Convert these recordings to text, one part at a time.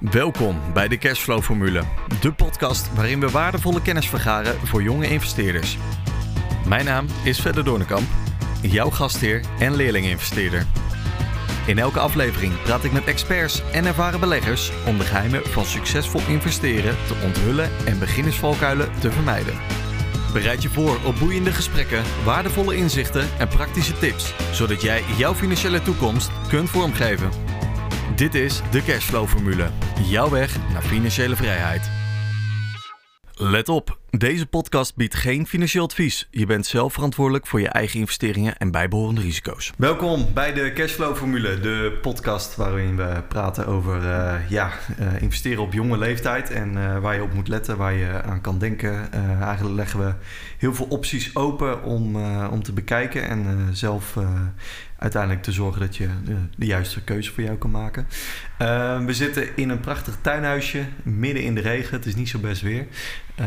Welkom bij de Cashflow Formule, de podcast waarin we waardevolle kennis vergaren voor jonge investeerders. Mijn naam is Verder Doornekamp, jouw gastheer en leerling-investeerder. In elke aflevering praat ik met experts en ervaren beleggers om de geheimen van succesvol investeren te onthullen en beginnersvalkuilen te vermijden. Bereid je voor op boeiende gesprekken, waardevolle inzichten en praktische tips, zodat jij jouw financiële toekomst kunt vormgeven. Dit is de Cashflow Formule, jouw weg naar financiële vrijheid. Let op, deze podcast biedt geen financieel advies. Je bent zelf verantwoordelijk voor je eigen investeringen en bijbehorende risico's. Welkom bij de Cashflow Formule, de podcast waarin we praten over uh, ja, uh, investeren op jonge leeftijd en uh, waar je op moet letten, waar je aan kan denken. eigenlijk leggen we heel veel opties open om, om te bekijken en zelf uiteindelijk te zorgen dat je de, de, juiste keuze voor jou kan maken. Uh, we zitten in een prachtig tuinhuisje, midden in de regen. Het is niet zo best weer. Uh,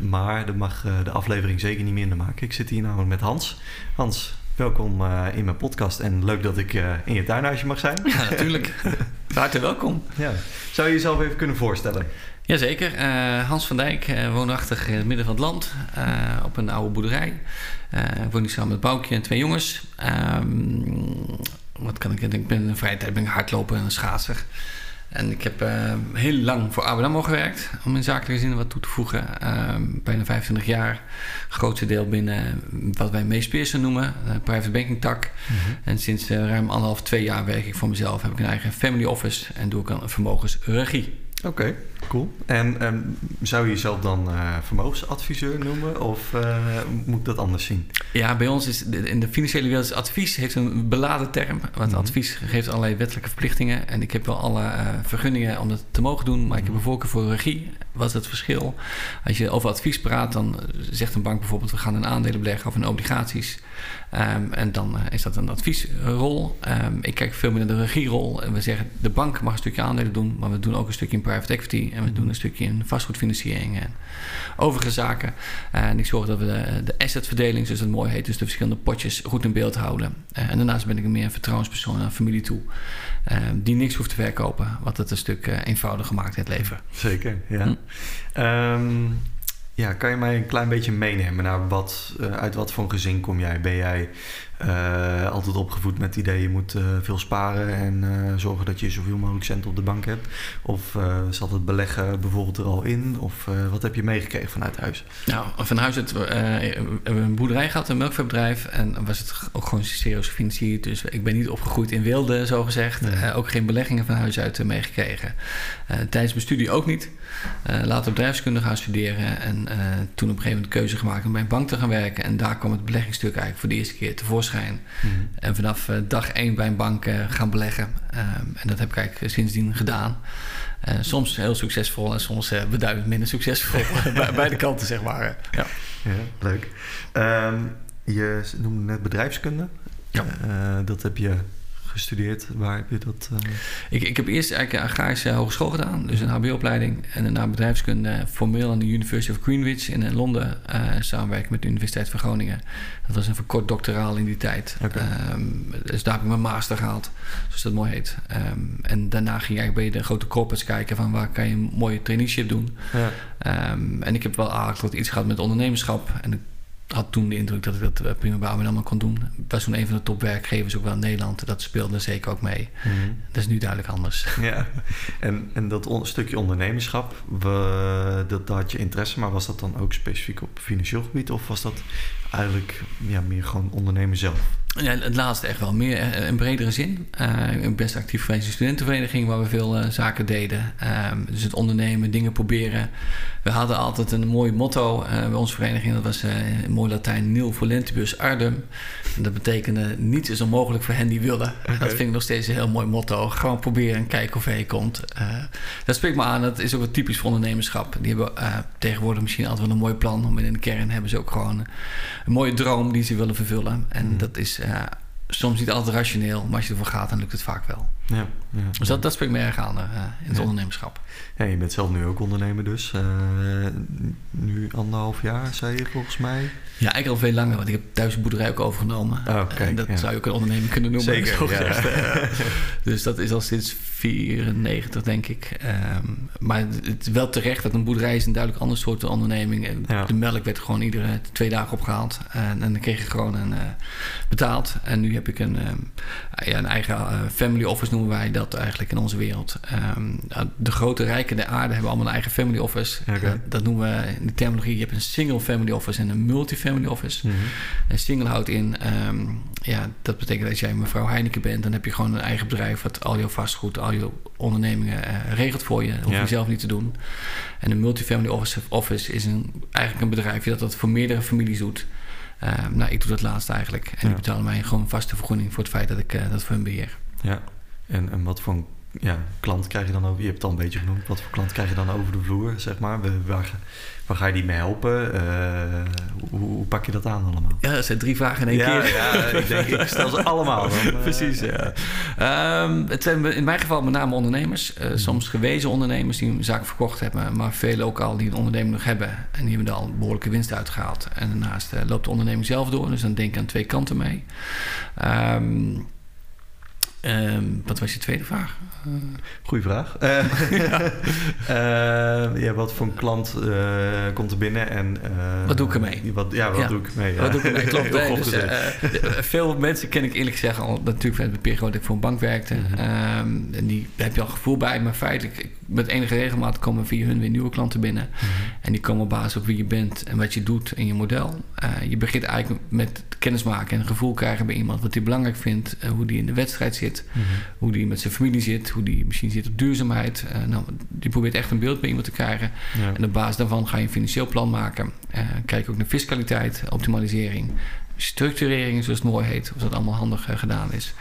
maar dat mag uh, de aflevering zeker niet minder maken. Ik zit hier namelijk met Hans. Hans, welkom in mijn podcast en leuk dat ik in je tuinhuisje mag zijn. Ja, natuurlijk. Hartelijk welkom. Ja. Zou je jezelf even kunnen voorstellen? Jazeker. Uh, Hans van Dijk, uh, woonachtig in het midden van het land, uh, op een oude boerderij. ik woon hier samen met Boukje en twee jongens. Um, wat kan ik Ik ben in de vrije tijd ben ik hardlopen en schaatser. En ik heb heel lang voor ABN gewerkt, om in zakelijke zin wat toe te voegen. bijna 25 jaar. grootste deel binnen wat wij meest Pearson noemen, private banking tak. Mm -hmm. En sinds ruim anderhalf, twee jaar werk ik voor mezelf. Heb ik een eigen family office en doe ik een vermogensregie. Oké, okay, cool. En um, zou je jezelf dan uh, vermogensadviseur noemen of uh, moet ik dat anders zien? Ja, bij ons is in de financiële wereld is advies heeft een beladen term. Want mm -hmm. advies geeft allerlei wettelijke verplichtingen. En ik heb wel alle uh, vergunningen om dat te mogen doen, maar ik heb een voorkeur voor regie. Wat is het verschil? Als je over advies praat, dan zegt een bank bijvoorbeeld: we gaan een aandelen beleggen of in obligaties. Um, en dan is dat een adviesrol. Um, ik kijk veel meer naar de regierol. En we zeggen: de bank mag een stukje aandelen doen, maar we doen ook een stukje in private equity. En we doen een stukje in vastgoedfinanciering en overige zaken. En ik zorg dat we de, de assetverdeling, zoals het mooi heet, dus de verschillende potjes goed in beeld houden. En daarnaast ben ik meer een vertrouwenspersoon naar familie toe, die niks hoeft te verkopen, wat het een stuk eenvoudiger maakt in het leven. Zeker, ja. Hm. Um, ja, kan je mij een klein beetje meenemen naar wat, uh, uit wat voor gezin kom jij? Ben jij uh, altijd opgevoed met het idee je moet uh, veel sparen en zorgen dat je zoveel mogelijk cent op de bank hebt? Of zat het beleggen bijvoorbeeld er al in? Of wat heb je meegekregen vanuit huis? Nou, van huis het, we hebben een boerderij gehad, een melkveebedrijf. En was het ook gewoon serieus gefinancierd. Dus ik ben niet opgegroeid in wilde, zo gezegd. Nee. ook geen beleggingen van huis uit meegekregen. tijdens mijn studie ook niet. later bedrijfskunde gaan studeren en toen op een gegeven moment de keuze gemaakt om bij een bank te gaan werken. En daar kwam het beleggingsstuk eigenlijk voor de eerste keer tevoorschijn. Mm-hmm. En vanaf uh, dag één bij een bank uh, gaan beleggen. Um, en dat heb ik eigenlijk sindsdien gedaan. soms heel succesvol en soms beduidend minder succesvol. bij beide kanten, zeg maar. Ja, ja leuk. Um, je noemde net bedrijfskunde. Ja. dat heb je gestudeerd? Waar heb je dat? Uh... Ik, ik heb eerst eigenlijk een agrarische hogeschool gedaan, dus een HBO-opleiding. En daarna bedrijfskunde formeel aan de University of Greenwich in Londen. Uh, samenwerken met de Universiteit van Groningen. Dat was een verkort doctoraal in die tijd. Okay. Um, dus daar heb ik mijn master gehaald, zoals dat mooi heet. Um, en daarna ging ik bij de grote corporates kijken van waar kan je een mooie traineeship doen. Ja. Um, en ik heb wel eigenlijk iets gehad met ondernemerschap. En had toen de indruk dat ik dat eh, prima bij allemaal kon doen. Was toen een van de topwerkgevers ook wel in Nederland. Dat speelde zeker ook mee. Mm -hmm. Dat is nu duidelijk anders. Ja, en, en dat on, stukje ondernemerschap, we, dat, dat had je interesse, maar was dat dan ook specifiek op financieel gebied? Of was dat eigenlijk ja, meer gewoon ondernemen zelf? Ja, het laatste echt wel. Meer in eh, bredere zin. Uh, ik ben best actief geweest in studentenvereniging waar we veel uh, zaken deden. Uh, dus het ondernemen, dingen proberen. We hadden altijd een mooi motto bij onze vereniging. Dat was in mooi Latijn nil volentibus ardum. En dat betekende niets is onmogelijk voor hen die willen. Okay. Dat vind ik nog steeds een heel mooi motto. Gewoon proberen en kijken of je komt. dat spreekt me aan. Dat is ook wat typisch voor ondernemerschap. Die hebben tegenwoordig misschien altijd wel een mooi plan. Maar in de kern hebben ze ook gewoon een mooie droom die ze willen vervullen. En mm. dat is uh, soms niet altijd rationeel, maar als je ervoor gaat, dan lukt het vaak wel. Ja, ja, dus dat, dat spreekt me erg aan in het ondernemerschap. Ja, je bent zelf nu ook ondernemer dus. nu anderhalf jaar, zei je volgens mij. Ja, eigenlijk al veel langer, want ik heb thuis een boerderij ook overgenomen. Oh, kijk, dat zou je ook een onderneming kunnen noemen. Zeker, dus dat is al sinds 94, denk ik. Um, maar het is wel terecht dat een boerderij is een duidelijk ander soort onderneming. De melk werd gewoon iedere twee dagen opgehaald. En, en dan kreeg je gewoon een, uh, betaald. En nu heb ik een, um, ja, een eigen family office, noemen wij dat eigenlijk in onze wereld. Um, de grote rijken der aarde hebben allemaal een eigen family office. Okay. Uh, dat noemen we in de terminologie. Je hebt een single family office en een multifamily office. Mm -hmm. En single houdt in, ja, dat betekent dat als jij mevrouw Heineken bent, dan heb je gewoon een eigen bedrijf wat al je vastgoed, al je ondernemingen uh, regelt voor je. Dat hoef je zelf niet te doen. En een multifamily office, office is een, eigenlijk een bedrijfje dat dat voor meerdere families doet. Uh, nou, ik doe dat laatste eigenlijk. En ja. die betalen mij gewoon vaste vergoeding voor het feit dat ik uh, dat voor hun beheer. Ja, en, en wat voor ja, klant krijg je dan over? Je hebt het al een beetje genoemd. Wat voor klant krijg je dan over de vloer, zeg maar? Waar, waar ga je die mee helpen? Uh, hoe, hoe, pak je dat aan allemaal? Ja, dat zijn drie vragen in één ja, keer. Ja, ik denk, ik stel ze allemaal. Dan, uh, Precies, ja. Um, het zijn in mijn geval met name ondernemers. Uh, soms gewezen ondernemers die een zaak verkocht hebben... maar veel ook al die een onderneming nog hebben... en die hebben er al behoorlijke winst uitgehaald. En daarnaast loopt de onderneming zelf door. Dus dan denk ik aan twee kanten mee. Um, Um, wat was je tweede vraag? Uh, Goeie vraag. Uh, ja. uh, ja. wat voor een klant komt er binnen en... wat doe ik ermee? Wat, ja, wat ja. doe ik ermee? Wat doe ik ermee? Klopt. nee, dus, veel mensen ken ik eerlijk gezegd al natuurlijk van de periode dat ik voor een bank werkte. Mm -hmm. um, en die daar heb je al gevoel bij. Maar feitelijk, met enige regelmaat komen via hun weer nieuwe klanten binnen. Mm -hmm. En die komen op basis op wie je bent en wat je doet in je model. je begint eigenlijk met kennismaken en een gevoel krijgen bij iemand. Wat hij belangrijk vindt, hoe die in de wedstrijd zit. Mm -hmm. Hoe die met zijn familie zit, hoe die misschien zit op duurzaamheid. Uh, nou, die probeert echt een beeld bij iemand te krijgen. Ja. En op basis daarvan ga je een financieel plan maken. Uh, kijk ook naar fiscaliteit, optimalisering, structurering, zoals het mooi heet. Of dat allemaal handig uh, gedaan is.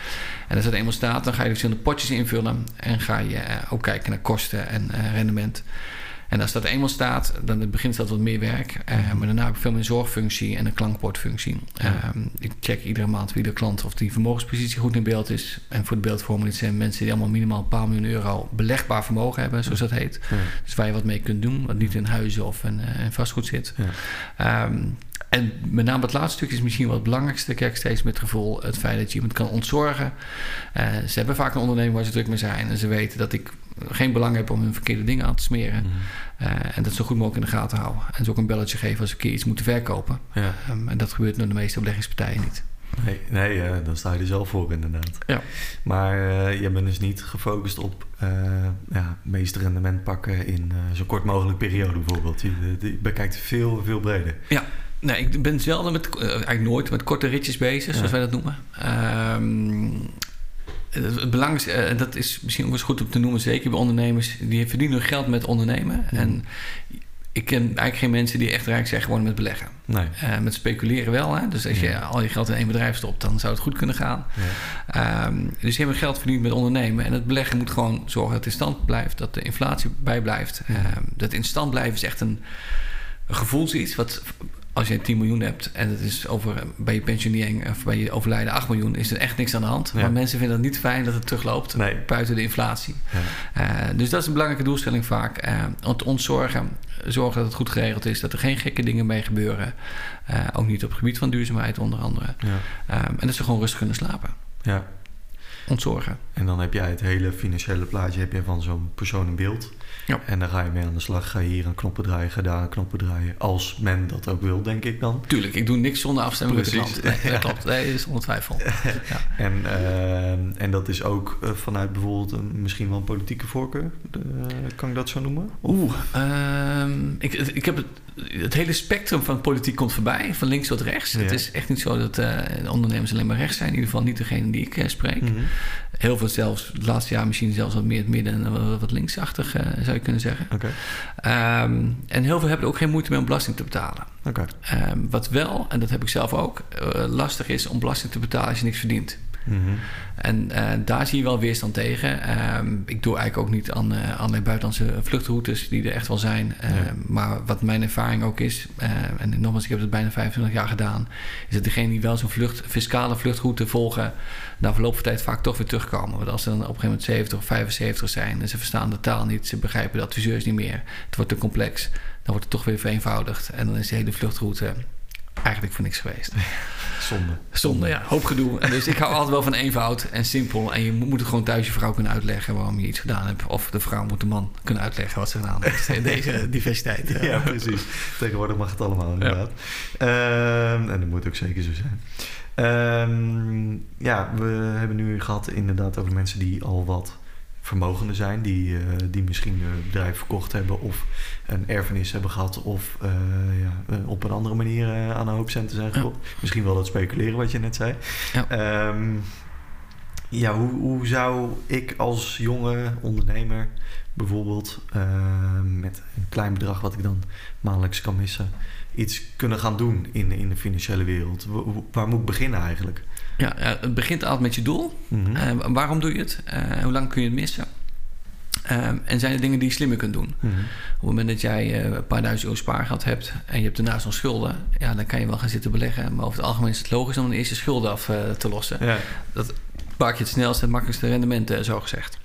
En als dat eenmaal staat, dan ga je de verschillende potjes invullen. En ga je ook kijken naar kosten en rendement. En als dat eenmaal staat, dan in het begin staat wat meer werk. Uh, maar daarna heb ik veel meer zorgfunctie en een klankbordfunctie. Uh, ik check iedere maand wie de klant of die vermogenspositie goed in beeld is. En voor de beeldvorming zijn mensen die allemaal minimaal een paar miljoen euro belegbaar vermogen hebben, zoals dat heet. Ja. Dus waar je wat mee kunt doen, wat niet in huizen of in, in vastgoed zit. Ja. Um, en met name het laatste stuk is misschien wel het belangrijkste. Kijk steeds met het gevoel het feit dat je iemand kan ontzorgen. Uh, ze hebben vaak een onderneming waar ze druk mee zijn. En ze weten dat ik geen belang heb om hun verkeerde dingen aan te smeren. Mm -hmm. uh, en dat zo goed mogelijk in de gaten houden. En ze ook een belletje geven als ze een keer iets moeten verkopen. Ja. Um, en dat gebeurt door de meeste beleggingspartijen niet. Nee, nee uh, dan sta je er zelf voor inderdaad. Ja. Maar uh, je bent dus niet gefocust op ja, meest rendement pakken in zo'n kort mogelijk periode bijvoorbeeld. Je, je bekijkt veel, veel breder. Ja, Nee, ik ben zelden met, uh, eigenlijk nooit met korte ritjes bezig, zoals wij dat noemen. Um, het belangrijkste, en dat is misschien ook eens goed om te noemen, zeker bij ondernemers, die verdienen hun geld met ondernemen. Ja. En ik ken eigenlijk geen mensen die echt rijk zijn geworden met beleggen. Nee. Uh, met speculeren wel. Hè? Dus als ja. je al je geld in één bedrijf stopt, dan zou het goed kunnen gaan. Ja. Um, dus je hebt geld verdiend met ondernemen. En het beleggen moet gewoon zorgen dat het in stand blijft, dat de inflatie bijblijft. Um, dat in stand blijven is echt een, een gevoelsiets wat als je 10 miljoen hebt en het is over bij je pensionering of bij je overlijden 8 miljoen, is er echt niks aan de hand. Ja. Maar mensen vinden het niet fijn dat het terugloopt nee. buiten de inflatie. Ja. Uh, dus dat is een belangrijke doelstelling vaak. Uh, om ons zorgen, zorgen dat het goed geregeld is, dat er geen gekke dingen mee gebeuren. Uh, ook niet op het gebied van duurzaamheid onder andere. Ja. Um, en dat ze gewoon rustig kunnen slapen. Ja. Ontzorgen. En dan heb jij het hele financiële plaatje heb je van zo'n persoon in beeld. Ja. En dan ga je mee aan de slag. Ga je hier een knoppen draaien, ga daar een knoppen draaien. Als men dat ook wil, denk ik dan. Tuurlijk, ik doe niks zonder afstemming met de klant. Nee, dat klopt. Nee, dat is zonder twijfel. ja. en, uh, en dat is ook uh, vanuit bijvoorbeeld een, misschien wel een politieke voorkeur. Uh, kan ik dat zo noemen? Oeh, ik, ik heb het, het hele spectrum van politiek komt voorbij. Van links tot rechts. Ja. Het is echt niet zo dat de ondernemers alleen maar rechts zijn. In ieder geval niet degene die ik spreek. Mm -hmm. Heel veel zelfs, het laatste jaar misschien zelfs wat meer het midden en wat linksachtig zou je kunnen zeggen. Okay. Um, en heel veel hebben ook geen moeite mee om belasting te betalen. Okay. Um, wat wel, en dat heb ik zelf ook, lastig is om belasting te betalen als je niks verdient. Mhm. En uh, daar zie je wel weerstand tegen. Ehm, ik doe eigenlijk ook niet aan uh, allerlei buitenlandse vluchtroutes die er echt wel zijn. Uh, Maar wat mijn ervaring ook is, en nogmaals, ik heb het bijna 25 jaar gedaan, is dat degenen die wel zo'n vlucht, fiscale vluchtroute volgen, na verloop van tijd vaak toch weer terugkomen. Want als ze dan op een gegeven moment 70 of 75 zijn en ze verstaan de taal niet, ze begrijpen de adviseurs niet meer, het wordt te complex, dan wordt het toch weer vereenvoudigd. En dan is de hele vluchtroute eigenlijk voor niks geweest. Zonde. Zonde, ja. Hoop gedoe. Dus ik hou altijd wel van eenvoud en simpel. En je moet het gewoon thuis je vrouw kunnen uitleggen waarom je iets gedaan hebt. Of de vrouw moet de man kunnen uitleggen wat ze gedaan heeft. In deze diversiteit. Ja, precies. Tegenwoordig mag het allemaal inderdaad. Ja. Ehm, en dat moet ook zeker zo zijn. Ehm, ja, we hebben nu gehad inderdaad over mensen die al wat vermogenden zijn, die, uh, die misschien een bedrijf verkocht hebben of een erfenis hebben gehad of uh, ja, op een andere manier aan een hoop centen zijn gekocht. Ja. Misschien wel dat speculeren wat je net zei. Ja, um, ja hoe, hoe zou ik als jonge ondernemer bijvoorbeeld met een klein bedrag wat ik dan maandelijks kan missen, iets kunnen gaan doen in, in de financiële wereld? Waar moet ik beginnen eigenlijk? Ja, het begint altijd met je doel. Mm -hmm. waarom doe je het? Uh, hoe lang kun je het missen? Uh, en zijn er dingen die je slimmer kunt doen? Mm -hmm. Op het moment dat jij uh, een paar duizend euro spaargeld hebt en je hebt daarnaast nog schulden, ja, dan kan je wel gaan zitten beleggen. Maar over het algemeen is het logisch om eerst je schulden af te lossen. Ja. Dat maak je het snelste en makkelijkste rendement, zo gezegd.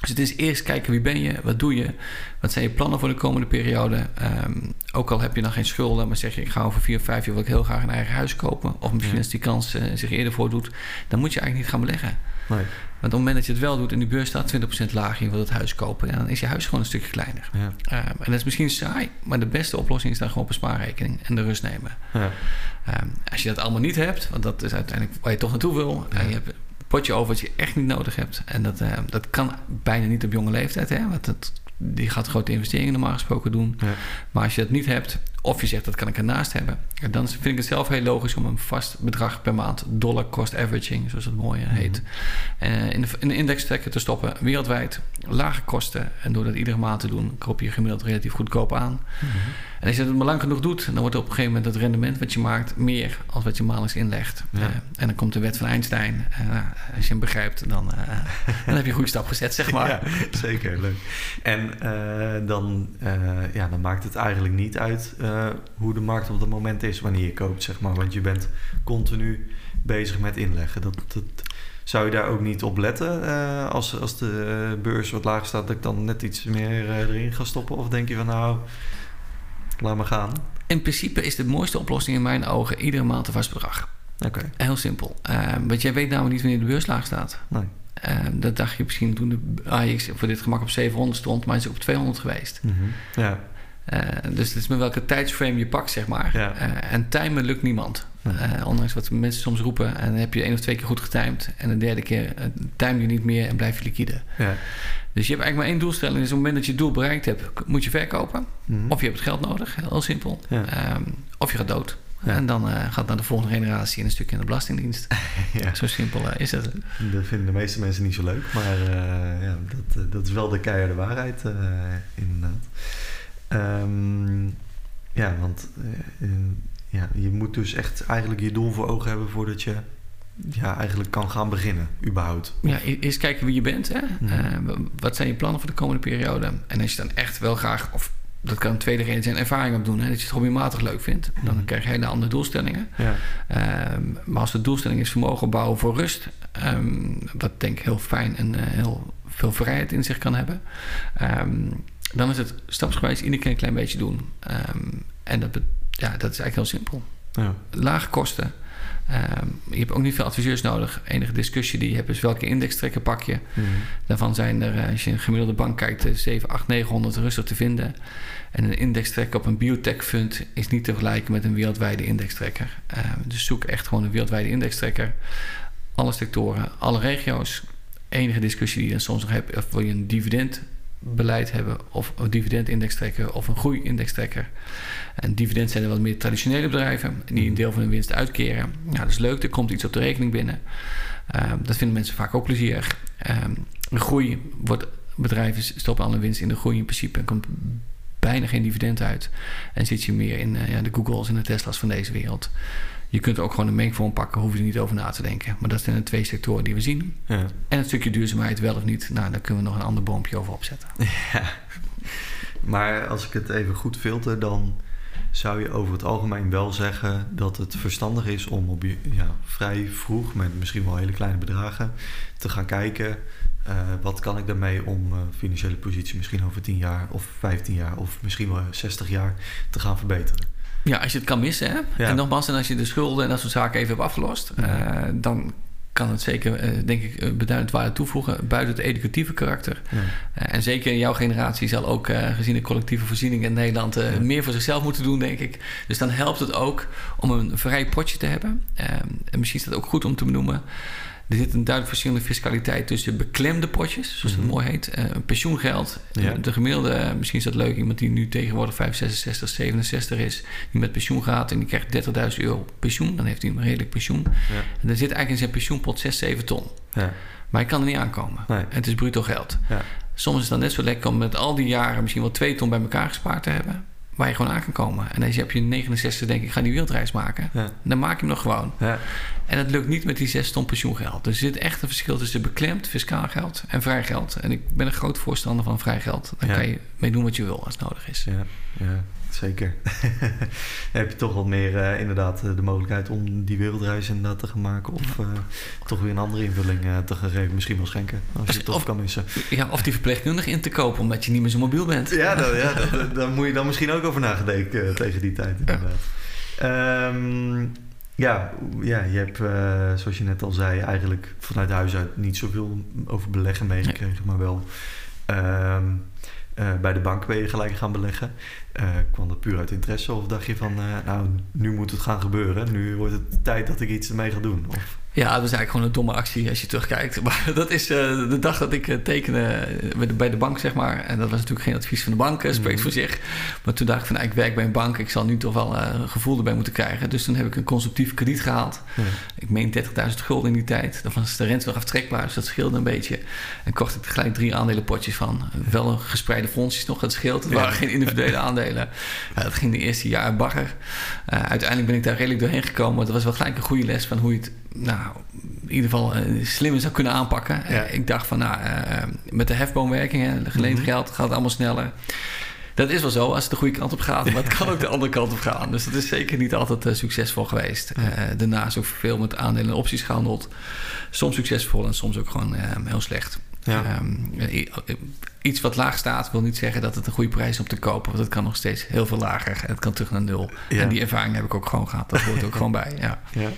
Dus het is eerst kijken wie ben je, wat doe je, wat zijn je plannen voor de komende periode. Um, ook al heb je dan geen schulden, maar zeg je ik ga over vier of vijf jaar wil ik heel graag een eigen huis kopen. Of misschien als die kans uh, zich eerder voordoet, dan moet je eigenlijk niet gaan beleggen. Nee. Want op het moment dat je het wel doet en die beurs staat 20% lager, je wilt het huis kopen, ja, dan is je huis gewoon een stukje kleiner. Ja. Um, en dat is misschien saai, maar de beste oplossing is dan gewoon op een spaarrekening en de rust nemen. Ja. Um, als je dat allemaal niet hebt, want dat is uiteindelijk waar je toch naartoe wil, en je hebt potje over wat je echt niet nodig hebt. En dat, uh, dat kan bijna niet op jonge leeftijd. Hè? Want dat, die gaat grote investeringen normaal gesproken doen. Ja. Maar als je dat niet hebt, of je zegt dat kan ik ernaast hebben, dan vind ik het zelf heel logisch om een vast bedrag per maand, dollar cost averaging, zoals het mooi heet, mm-hmm. uh, in, de, in de index trekken te stoppen, wereldwijd, lage kosten. En door dat iedere maand te doen, koop je gemiddeld relatief goedkoop aan. Mm-hmm. En als je dat maar lang genoeg doet, dan wordt op een gegeven moment het rendement wat je maakt meer als wat je maandelijks inlegt. Ja. Uh, en dan komt de wet van Einstein. Uh, als je hem begrijpt, dan, dan heb je een goede stap gezet, zeg maar. Ja, zeker, leuk. En dan, ja, dan maakt het eigenlijk niet uit hoe de markt op dat moment is wanneer je koopt, zeg maar. Want je bent continu bezig met inleggen. Dat, dat, zou je daar ook niet op letten uh, als, als de beurs wat lager staat, dat ik dan net iets meer uh, erin ga stoppen? Of denk je van nou, laat maar gaan? In principe is de mooiste oplossing in mijn ogen iedere maand een vast bedrag. Oké. Okay. Heel simpel. Uh, want jij weet namelijk niet wanneer de beurs laag staat. Nee. dat dacht je misschien toen de AX voor dit gemak op 700 stond, maar is op 200 geweest. Mm -hmm. Ja. Uh, dus het is met welke tijdsframe je pakt, zeg maar. Ja. Uh, en timen lukt niemand. Uh, ondanks wat mensen soms roepen. En dan heb je één of twee keer goed getimed. En de derde keer time je niet meer en blijf je liquide. Ja. Dus je hebt eigenlijk maar één doelstelling. Dus op het moment dat je het doel bereikt hebt, moet je verkopen. Mm-hmm. Of je hebt het geld nodig, heel simpel. Ja. Um, of je gaat dood. Ja. En dan uh, gaat naar de volgende generatie in een stukje in de Belastingdienst. ja. Zo simpel uh, is het. Dat vinden de meeste mensen niet zo leuk. Maar uh, ja, dat, dat is wel de keiharde waarheid, inderdaad. Um, ja, want uh, ja, je moet dus echt eigenlijk je doel voor ogen hebben voordat je ja, eigenlijk kan gaan beginnen, überhaupt. Ja, eerst kijken wie je bent. Hè? Mm. Uh, wat zijn je plannen voor de komende periode? En als je dan echt wel graag, of dat kan een tweede reden zijn, ervaring op doen. Hè? Dat je het hobbymatig leuk vindt. Dan mm. krijg je hele andere doelstellingen. Ja. Um, maar als de doelstelling is vermogen bouwen voor rust, um, wat denk ik heel fijn en uh, heel veel vrijheid in zich kan hebben. Um, dan is het stapsgewijs iedere keer een klein beetje doen. En dat, ja, dat is eigenlijk heel simpel. Ja. Lage kosten. Um, je hebt ook niet veel adviseurs nodig. Enige discussie die je hebt is welke indextrekker pak je. Mm. Daarvan zijn er, eh, als je een gemiddelde bank kijkt, 7, 8, 900 rustig te vinden. En een indextrekker op een biotech fund is niet te vergelijken met een wereldwijde indextrekker. Um, dus zoek echt gewoon een wereldwijde indextrekker. Alle sectoren, alle regio's. Enige discussie die je dan soms nog hebt, of wil je een dividend beleid hebben, of een dividendindex trekken of een groeiindex-trekker. En dividend zijn er wat meer traditionele bedrijven die een deel van hun winst uitkeren. Ja, dat is leuk, er komt iets op de rekening binnen. Uh, dat vinden mensen vaak ook plezierig. Uh, groei wordt bedrijven stoppen alle winst in de groei in principe en komt bijna geen dividend uit. En zit je meer in uh, ja, de Googles en de Tesla's van deze wereld. Je kunt ook gewoon een mengvorm pakken, hoef je er niet over na te denken. Maar dat zijn de twee sectoren die we zien. Ja. En het stukje duurzaamheid wel of niet, nou, daar kunnen we nog een ander boompje over opzetten. Ja. Maar als ik het even goed filter, dan zou je over het algemeen wel zeggen dat het verstandig is om op je, ja, vrij vroeg, met misschien wel hele kleine bedragen, te gaan kijken. Uh, wat kan ik daarmee om uh, financiële positie misschien over 10 jaar of 15 jaar of misschien wel 60 jaar te gaan verbeteren? Ja, als je het kan missen. Hè? En nogmaals, en als je de schulden en dat soort zaken even hebt afgelost, uh, dan kan het zeker, eh, denk ik, eh, beduidend waarde toevoegen buiten het educatieve karakter. Ja. Eh, en zeker jouw generatie zal ook, gezien de collectieve voorziening in Nederland, meer voor zichzelf moeten doen, denk ik. Dus dan helpt het ook om een vrij potje te hebben. en misschien is dat ook goed om te benoemen. Er zit een duidelijk verschillende fiscaliteit tussen beklemde potjes, zoals het mhm. mooi heet, uh, pensioengeld. De gemiddelde, misschien is dat leuk, iemand die nu tegenwoordig 5, 66, 67 is, die met pensioen gaat en die krijgt 30.000 euro pensioen, dan heeft hij een redelijk pensioen. Ja. En er zit eigenlijk in zijn pensioenpot 6, 7 ton. Ja. Maar hij kan er niet aankomen. Nee. Het is bruto geld. Soms is het dan net zo lekker om met al die jaren misschien wel 2 ton bij elkaar gespaard te hebben waar je gewoon aan kan komen. En als je heb je 69 denk ik, ga die wereldreis maken. Dan maak je hem nog gewoon. Ja. En dat lukt niet met die 6 ton pensioengeld. Dus er zit echt een verschil tussen beklemd fiscaal geld en vrij geld. En ik ben een groot voorstander van vrij geld. Dan kan je mee doen wat je wil als het nodig is. Ja, zeker. heb je toch wat meer uh, inderdaad eh, de mogelijkheid om die wereldreis inderdaad te gaan maken. Of uh, toch weer een andere invulling uh, te gaan geven. Misschien wel schenken, als je het toch kan missen. Ja, of die verpleegkundige in te kopen, omdat je niet meer zo mobiel bent. Ja, dan, ja daar moet je dan misschien ook over nagedenken tegen die tijd inderdaad. Ja. Um, ja, ja, je hebt, zoals je net al zei, eigenlijk vanuit huis uit niet zoveel over beleggen meegekregen, maar wel um, uh, bij de bank ben je gelijk gaan beleggen. Uh, kwam dat puur uit interesse of dacht je van, uh, nou, nu moet het gaan gebeuren. Nu wordt het tijd dat ik iets ermee ga doen? Of? Ja, dat is eigenlijk gewoon een domme actie als je terugkijkt. Maar dat is uh, de dag dat ik uh, tekende bij de bank, zeg maar. En dat was natuurlijk geen advies van de bank, spreekt mm -hmm. voor zich. Maar toen dacht ik van, nou, ik werk bij een bank. Ik zal nu toch wel uh, een gevoel erbij moeten krijgen. Dus toen heb ik een consumptief krediet gehaald. Ik meen 30.000 gulden in die tijd. Dan was de rente nog aftrekbaar, dus dat scheelde een beetje. En kocht ik gelijk drie aandelenpotjes van. Wel een gespreide fondsjes nog, dat scheelt. Het waren geen individuele aandelen. dat ging de eerste jaar bagger. uiteindelijk ben ik daar redelijk doorheen gekomen. Maar dat was wel gelijk een goede les van hoe je het nou, in ieder geval uh, slimmer zou kunnen aanpakken. Uh, ik dacht van, nou, uh, met de hefboomwerking, geleend mm -hmm. geld, gaat het allemaal sneller. Dat is wel zo als het de goede kant op gaat, maar het kan ook de andere kant op gaan. Dus dat is zeker niet altijd succesvol geweest. Ja. daarnaast ook veel met aandelen en opties gehandeld. Soms succesvol en soms ook gewoon heel slecht. Ja. Um, iets wat laag staat wil niet zeggen dat het een goede prijs is om te kopen. Want het kan nog steeds heel veel lager. Het kan terug naar nul. Ja. En die ervaring heb ik ook gewoon gehad. Dat hoort ook gewoon bij. Ja. ja.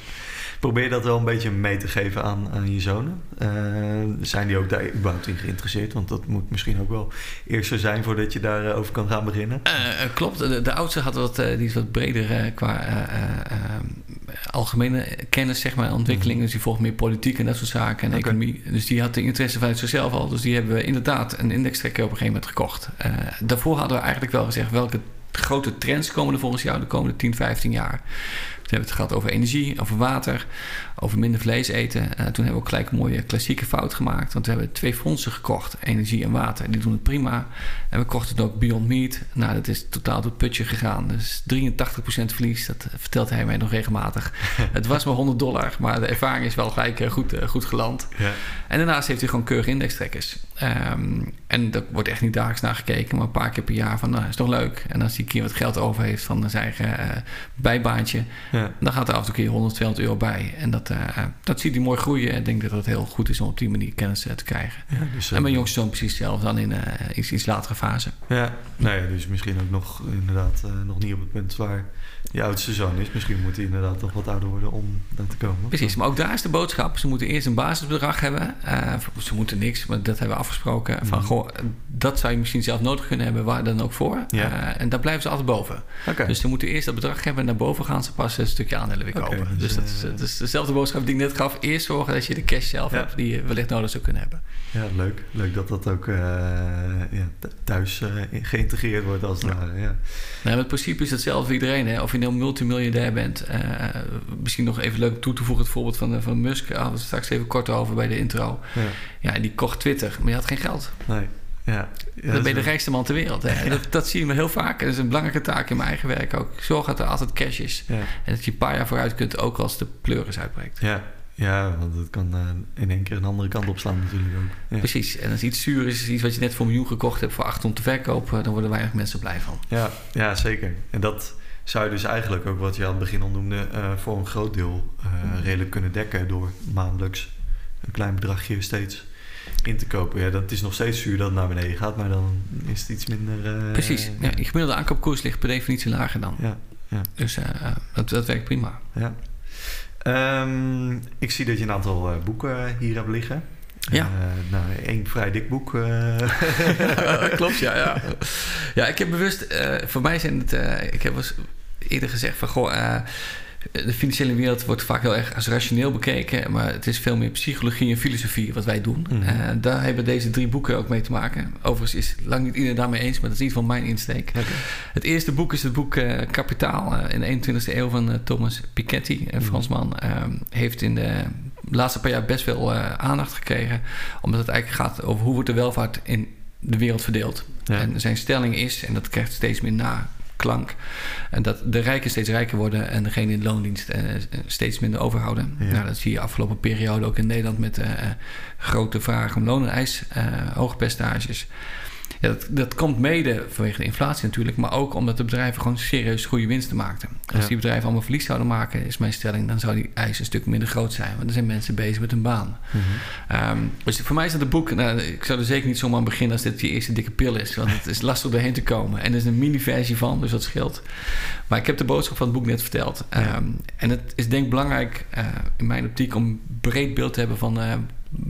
Probeer dat wel een beetje mee te geven aan, aan je zonen. Uh, zijn die ook daar überhaupt in geïnteresseerd? Want dat moet misschien ook wel eerst zo zijn voordat je daarover over kan gaan beginnen. Uh, klopt. De, de, oudste had wat, die is wat breder qua algemene kennis, zeg maar, ontwikkeling. Mm. Dus die volgt meer politiek en dat soort zaken en okay. economie. Dus die had de interesse vanuit zichzelf al. Dus die hebben we inderdaad een indextrekker op een gegeven moment gekocht. daarvoor hadden we eigenlijk wel gezegd welke grote trends komen er volgens jou de komende 10, 15 jaar hebben het gehad over energie, over water, over minder vlees eten. Uh, toen hebben we ook gelijk een mooie klassieke fout gemaakt. Want we hebben twee fondsen gekocht, energie en water. Die doen het prima. En we kochten het ook Beyond Meat. Nou, dat is totaal door het putje gegaan. Dus 83% verlies, dat vertelt hij mij nog regelmatig. het was maar 100 dollar, maar de ervaring is wel gelijk eh, goed, uh, goed geland. Ja. En daarnaast heeft hij gewoon keurige indextrekkers. Um, en daar wordt echt niet dagelijks naar gekeken, maar een paar keer per jaar van, nou, is toch leuk. En als hij een keer wat geld over heeft van zijn eigen bijbaantje, ja. dan gaat er af en toe keer 100, 200 euro bij. En dat, uh, dat ziet hij mooi groeien. Ik denk dat het heel goed is om op die manier kennis uh, te krijgen. Ja, dus, en mijn jongste zoon precies hetzelfde dan in iets, iets latere fase. Ja, nee, dus misschien ook nog inderdaad nog niet op het punt waar je oudste zoon is. Misschien moet hij inderdaad nog wat ouder worden om daar te komen. Precies, maar ook daar is de boodschap. Ze moeten eerst een basisbedrag hebben. ze moeten niks, maar dat hebben we afgesproken. Van, mhm. goh, dat zou je misschien zelf nodig kunnen hebben, waar dan ook voor. Ja. en daar blijven ze altijd boven. Okay. Dus ze moeten eerst dat bedrag hebben en naar boven gaan ze pas een stukje aandelen weer kopen. Okay, dus, dus, dat, is, dat is dezelfde boodschap die ik net gaf. Eerst zorgen dat je de cash zelf hebt die je wellicht nodig zou kunnen hebben. Ja, leuk. Leuk dat dat ook uh, ja, thuis geïntegreerd wordt als het ware. Ja. Nou, het principe is hetzelfde voor iedereen. Hè? Of je nou multimiljardair bent. Uh, misschien nog even leuk toe te voegen het voorbeeld van, van Musk. Daar hadden we straks even kort over bij de intro. Ja, ja die kocht Twitter, maar je had geen geld. Nee. Ja, dan ben je de rijkste man ter wereld. Hè? Dat, dat zie je me heel vaak. Dat is een belangrijke taak in mijn eigen werk ook. Zorg dat er altijd cash is. Ja. En dat je een paar jaar vooruit kunt, ook als de pleuris uitbreekt. Ja, ja want het kan uh, in één keer een andere kant opslaan natuurlijk ook. Ja. Precies. En als iets zuur is, iets wat je net voor een miljoen gekocht hebt voor acht om te verkopen, dan worden weinig mensen blij van. Ja, ja zeker. En dat zou je dus eigenlijk ook wat je aan het begin al noemde, uh, voor een groot deel uh, redelijk kunnen dekken door maandelijks een klein bedragje steeds in te kopen. Ja, dat is nog steeds zuur dat het naar beneden gaat, maar dan is het iets minder. Uh, Precies. Ja, je gemiddelde aankoopkoers ligt per definitie lager dan. Ja, ja. Dus dat, dat werkt prima. Ja. Um, ik zie dat je een aantal boeken hier hebt liggen. Ja. Uh, nou, één vrij dik boek. Uh. Klopt, ja, ja. Ja, ik heb bewust... Uh, voor mij zijn het... ik heb eens eerder gezegd van... Goh, de financiële wereld wordt vaak heel erg als rationeel bekeken, maar het is veel meer psychologie en filosofie wat wij doen. Mm -hmm. daar hebben deze drie boeken ook mee te maken. Overigens is lang niet iedereen daarmee eens, maar dat is niet van mijn insteek. Okay. Het eerste boek is het boek Kapitaal in de 21e eeuw van Thomas Piketty, een mm -hmm. Fransman. heeft in de laatste paar jaar best wel aandacht gekregen, omdat het eigenlijk gaat over hoe wordt de welvaart in de wereld verdeeld. Ja. En zijn stelling is, en dat krijgt steeds meer na klank. En dat de rijken steeds rijker worden en degene in loondienst uh, steeds minder overhouden. Ja. Nou, dat zie je afgelopen periode ook in Nederland met uh, grote vraag om loon en eis, hoge percentages. Ja, dat, dat komt mede vanwege de inflatie natuurlijk, maar ook omdat de bedrijven gewoon serieus goede winsten maakten. Als Ja. die bedrijven allemaal verlies zouden maken, is mijn stelling, dan zou die eis een stuk minder groot zijn. Want er zijn mensen bezig met hun baan. Mhm. Ehm, dus voor mij is dat een boek. Nou, ik zou er zeker niet zomaar aan beginnen als dit je eerste dikke pil is. Want het is lastig om erheen te komen. En er is een mini-versie van, dus dat scheelt. Maar ik heb de boodschap van het boek net verteld. Ja. Ehm, en het is denk ik belangrijk eh, in mijn optiek om een breed beeld te hebben van eh,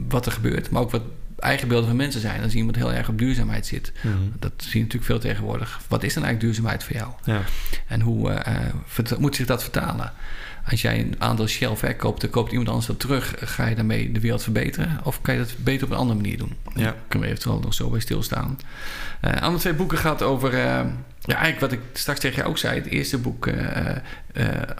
wat er gebeurt. Maar ook wat eigen beelden van mensen zijn. Als iemand heel erg op duurzaamheid zit. Mhm. Dat zie je natuurlijk veel tegenwoordig. Wat is dan eigenlijk duurzaamheid voor jou? Ja. En hoe eh, eh, moet zich dat vertalen? Als jij een aandeel Shell verkoopt, dan koopt iemand anders dat terug. Ga je daarmee de wereld verbeteren? Of kan je dat beter op een andere manier doen? Ja. Daar kunnen we eventueel nog zo bij stilstaan. Eh andere twee boeken gaat over... ja, eigenlijk wat ik straks tegen jou ook zei. Het eerste boek,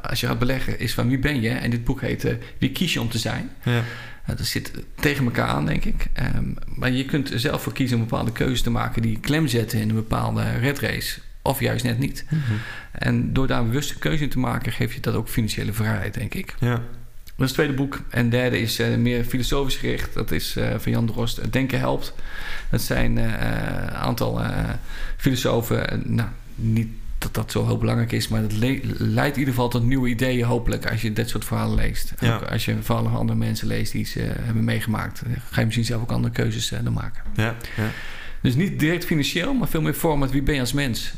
als je gaat beleggen, is van wie ben je? En dit boek heet Wie kies je om te zijn? Ja. Dat zit tegen elkaar aan, denk ik. Ehm, maar je kunt er zelf voor kiezen om bepaalde keuzes te maken... die klem zetten in een bepaalde red race. Of juist net niet. Mhm. En door daar een bewuste keuze in te maken, geef je dat ook financiële vrijheid, denk ik. Ja. Dat is het tweede boek. En derde is eh, meer filosofisch gericht. Dat is eh, van Jan Drost. Het Denken helpt. Dat zijn een aantal eh, filosofen. eh, nou, niet dat dat zo heel belangrijk is, maar dat le- leidt in ieder geval tot nieuwe ideeën, hopelijk, als je dit soort verhalen leest. Ja. Ook als je verhalen van andere mensen leest die ze eh, hebben meegemaakt, eh, ga je misschien zelf ook andere keuzes eh, dan maken. Ja. Ja. Dus niet direct financieel, maar veel meer vorm met wie ben je als mens.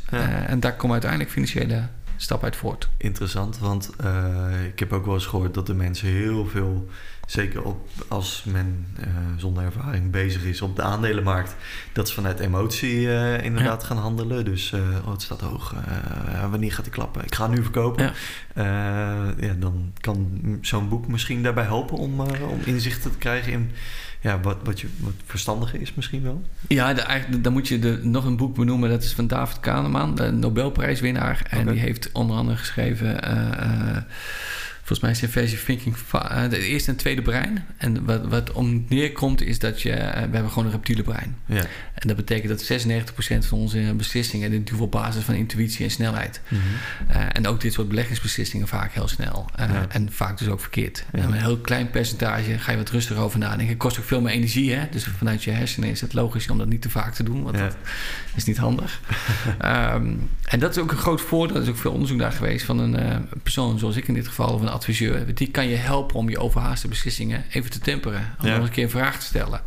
En daar komen uiteindelijk financiële stappen uit voort. Interessant, want ik heb ook wel eens gehoord dat de mensen heel veel, zeker op, als men eh, zonder ervaring bezig is op de aandelenmarkt, dat ze vanuit emotie eh, inderdaad gaan handelen. Dus eh, oh, het staat hoog, wanneer gaat die klappen? Ik ga nu verkopen. Ja. Ja, dan kan zo'n boek misschien daarbij helpen om, om inzichten te krijgen in ja, wat, wat, je, wat verstandiger is misschien wel. Ja, de, eigenlijk, dan moet je de, nog een boek benoemen. Dat is van David Kahneman, de Nobelprijswinnaar. En die heeft onder andere geschreven... volgens mij is versie Thinking... Eh, de eerste en tweede brein. En wat, wat om neerkomt is dat je... eh, we hebben gewoon een reptiele brein. Ja. En dat betekent dat 96% van onze beslissingen... dit doen op basis van intuïtie en snelheid. Mhm. Eh, en ook dit soort beleggingsbeslissingen vaak heel snel. Eh, Ja. En vaak dus ook verkeerd. Ja. En een heel klein percentage ga je wat rustiger over nadenken. Het kost ook veel meer energie. Hè? Dus vanuit je hersenen is het logisch om dat niet te vaak te doen. Want Ja. dat is niet handig. Ehm, en dat is ook een groot voordeel. Er is ook veel onderzoek naar geweest van een eh, persoon zoals ik in dit geval. Of een adviseur. Die kan je helpen om je overhaaste beslissingen even te temperen. Om nog een keer een vraag te stellen.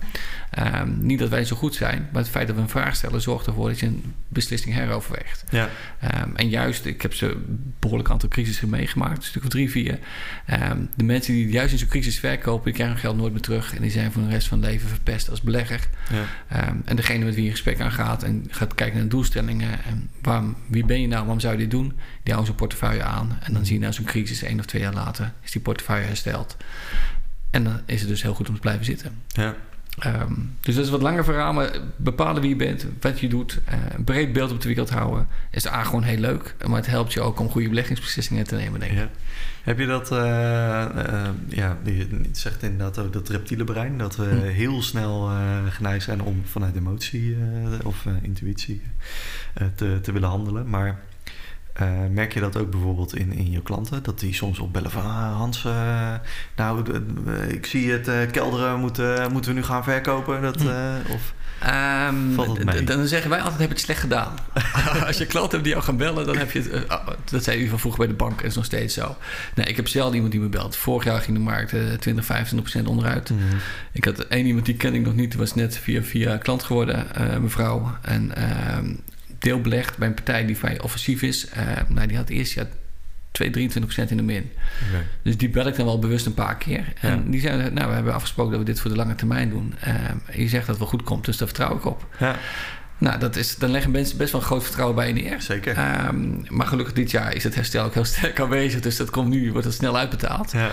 Ehm, niet dat wij zo goed zijn. Maar het feit dat we een vraag stellen zorgt ervoor dat je een beslissing heroverweegt. Ja. Ehm, en juist, ik heb ze een behoorlijk aantal crisissen meegemaakt, een stuk of drie, vier. Ehm, de mensen die juist in zo'n crisis verkopen, die krijgen hun geld nooit meer terug. En die zijn voor de rest van hun leven verpest als belegger. Ja. En degene met wie je gesprek aangaat en gaat kijken naar de doelstellingen. En waarom, wie ben je nou, waarom zou je dit doen? Die houden zo'n portefeuille aan. En dan zie je na zo'n crisis, één of twee jaar later, is die portefeuille hersteld. En dan is het dus heel goed om te blijven zitten. Ja. Ehm, dus dat is wat langer verhaal, maar bepalen wie je bent, wat je doet, uh, een breed beeld op de wereld houden, is A gewoon heel leuk. Maar het helpt je ook om goede beleggingsbeslissingen te nemen, denk ik. Ja. Heb je dat, uh, uh, ja, je zegt inderdaad ook dat reptiele brein, dat we hm. heel snel geneigd zijn om vanuit emotie of intuïtie te, te willen handelen. Maar uh, merk je dat ook bijvoorbeeld in, in je klanten? Dat die soms opbellen van... Ah, Hans, uh, nou, ik zie het uh, kelderen, moeten, moeten we nu gaan verkopen? Dat, of um, Dan zeggen wij altijd, heb je het slecht gedaan. Als je klanten hebt die jou gaan bellen, dan heb je het... Oh, dat zei u van vroeger bij de bank, is nog steeds zo. Nee, ik heb zelden iemand die me belt. Vorig jaar ging de markt 20, 25 procent onderuit. Mm -hmm. Ik had één iemand, die ken ik nog niet. Die was net via, via klant geworden, mevrouw. En ehm, deel belegd bij een partij die vrij offensief is. Uh, nou, die had eerst jaar 2, 23% in de min. Dus die bel ik dan wel bewust een paar keer. En die zeiden, nou, we hebben afgesproken dat we dit voor de lange termijn doen. Uh, je zegt dat het wel goed komt, dus daar vertrouw ik op. Ja. Nou, dat is, dan leggen mensen best wel een groot vertrouwen bij neer. Zeker. Um, maar gelukkig dit jaar is het herstel ook heel sterk aanwezig. Dus dat komt nu, wordt het snel uitbetaald. Ja.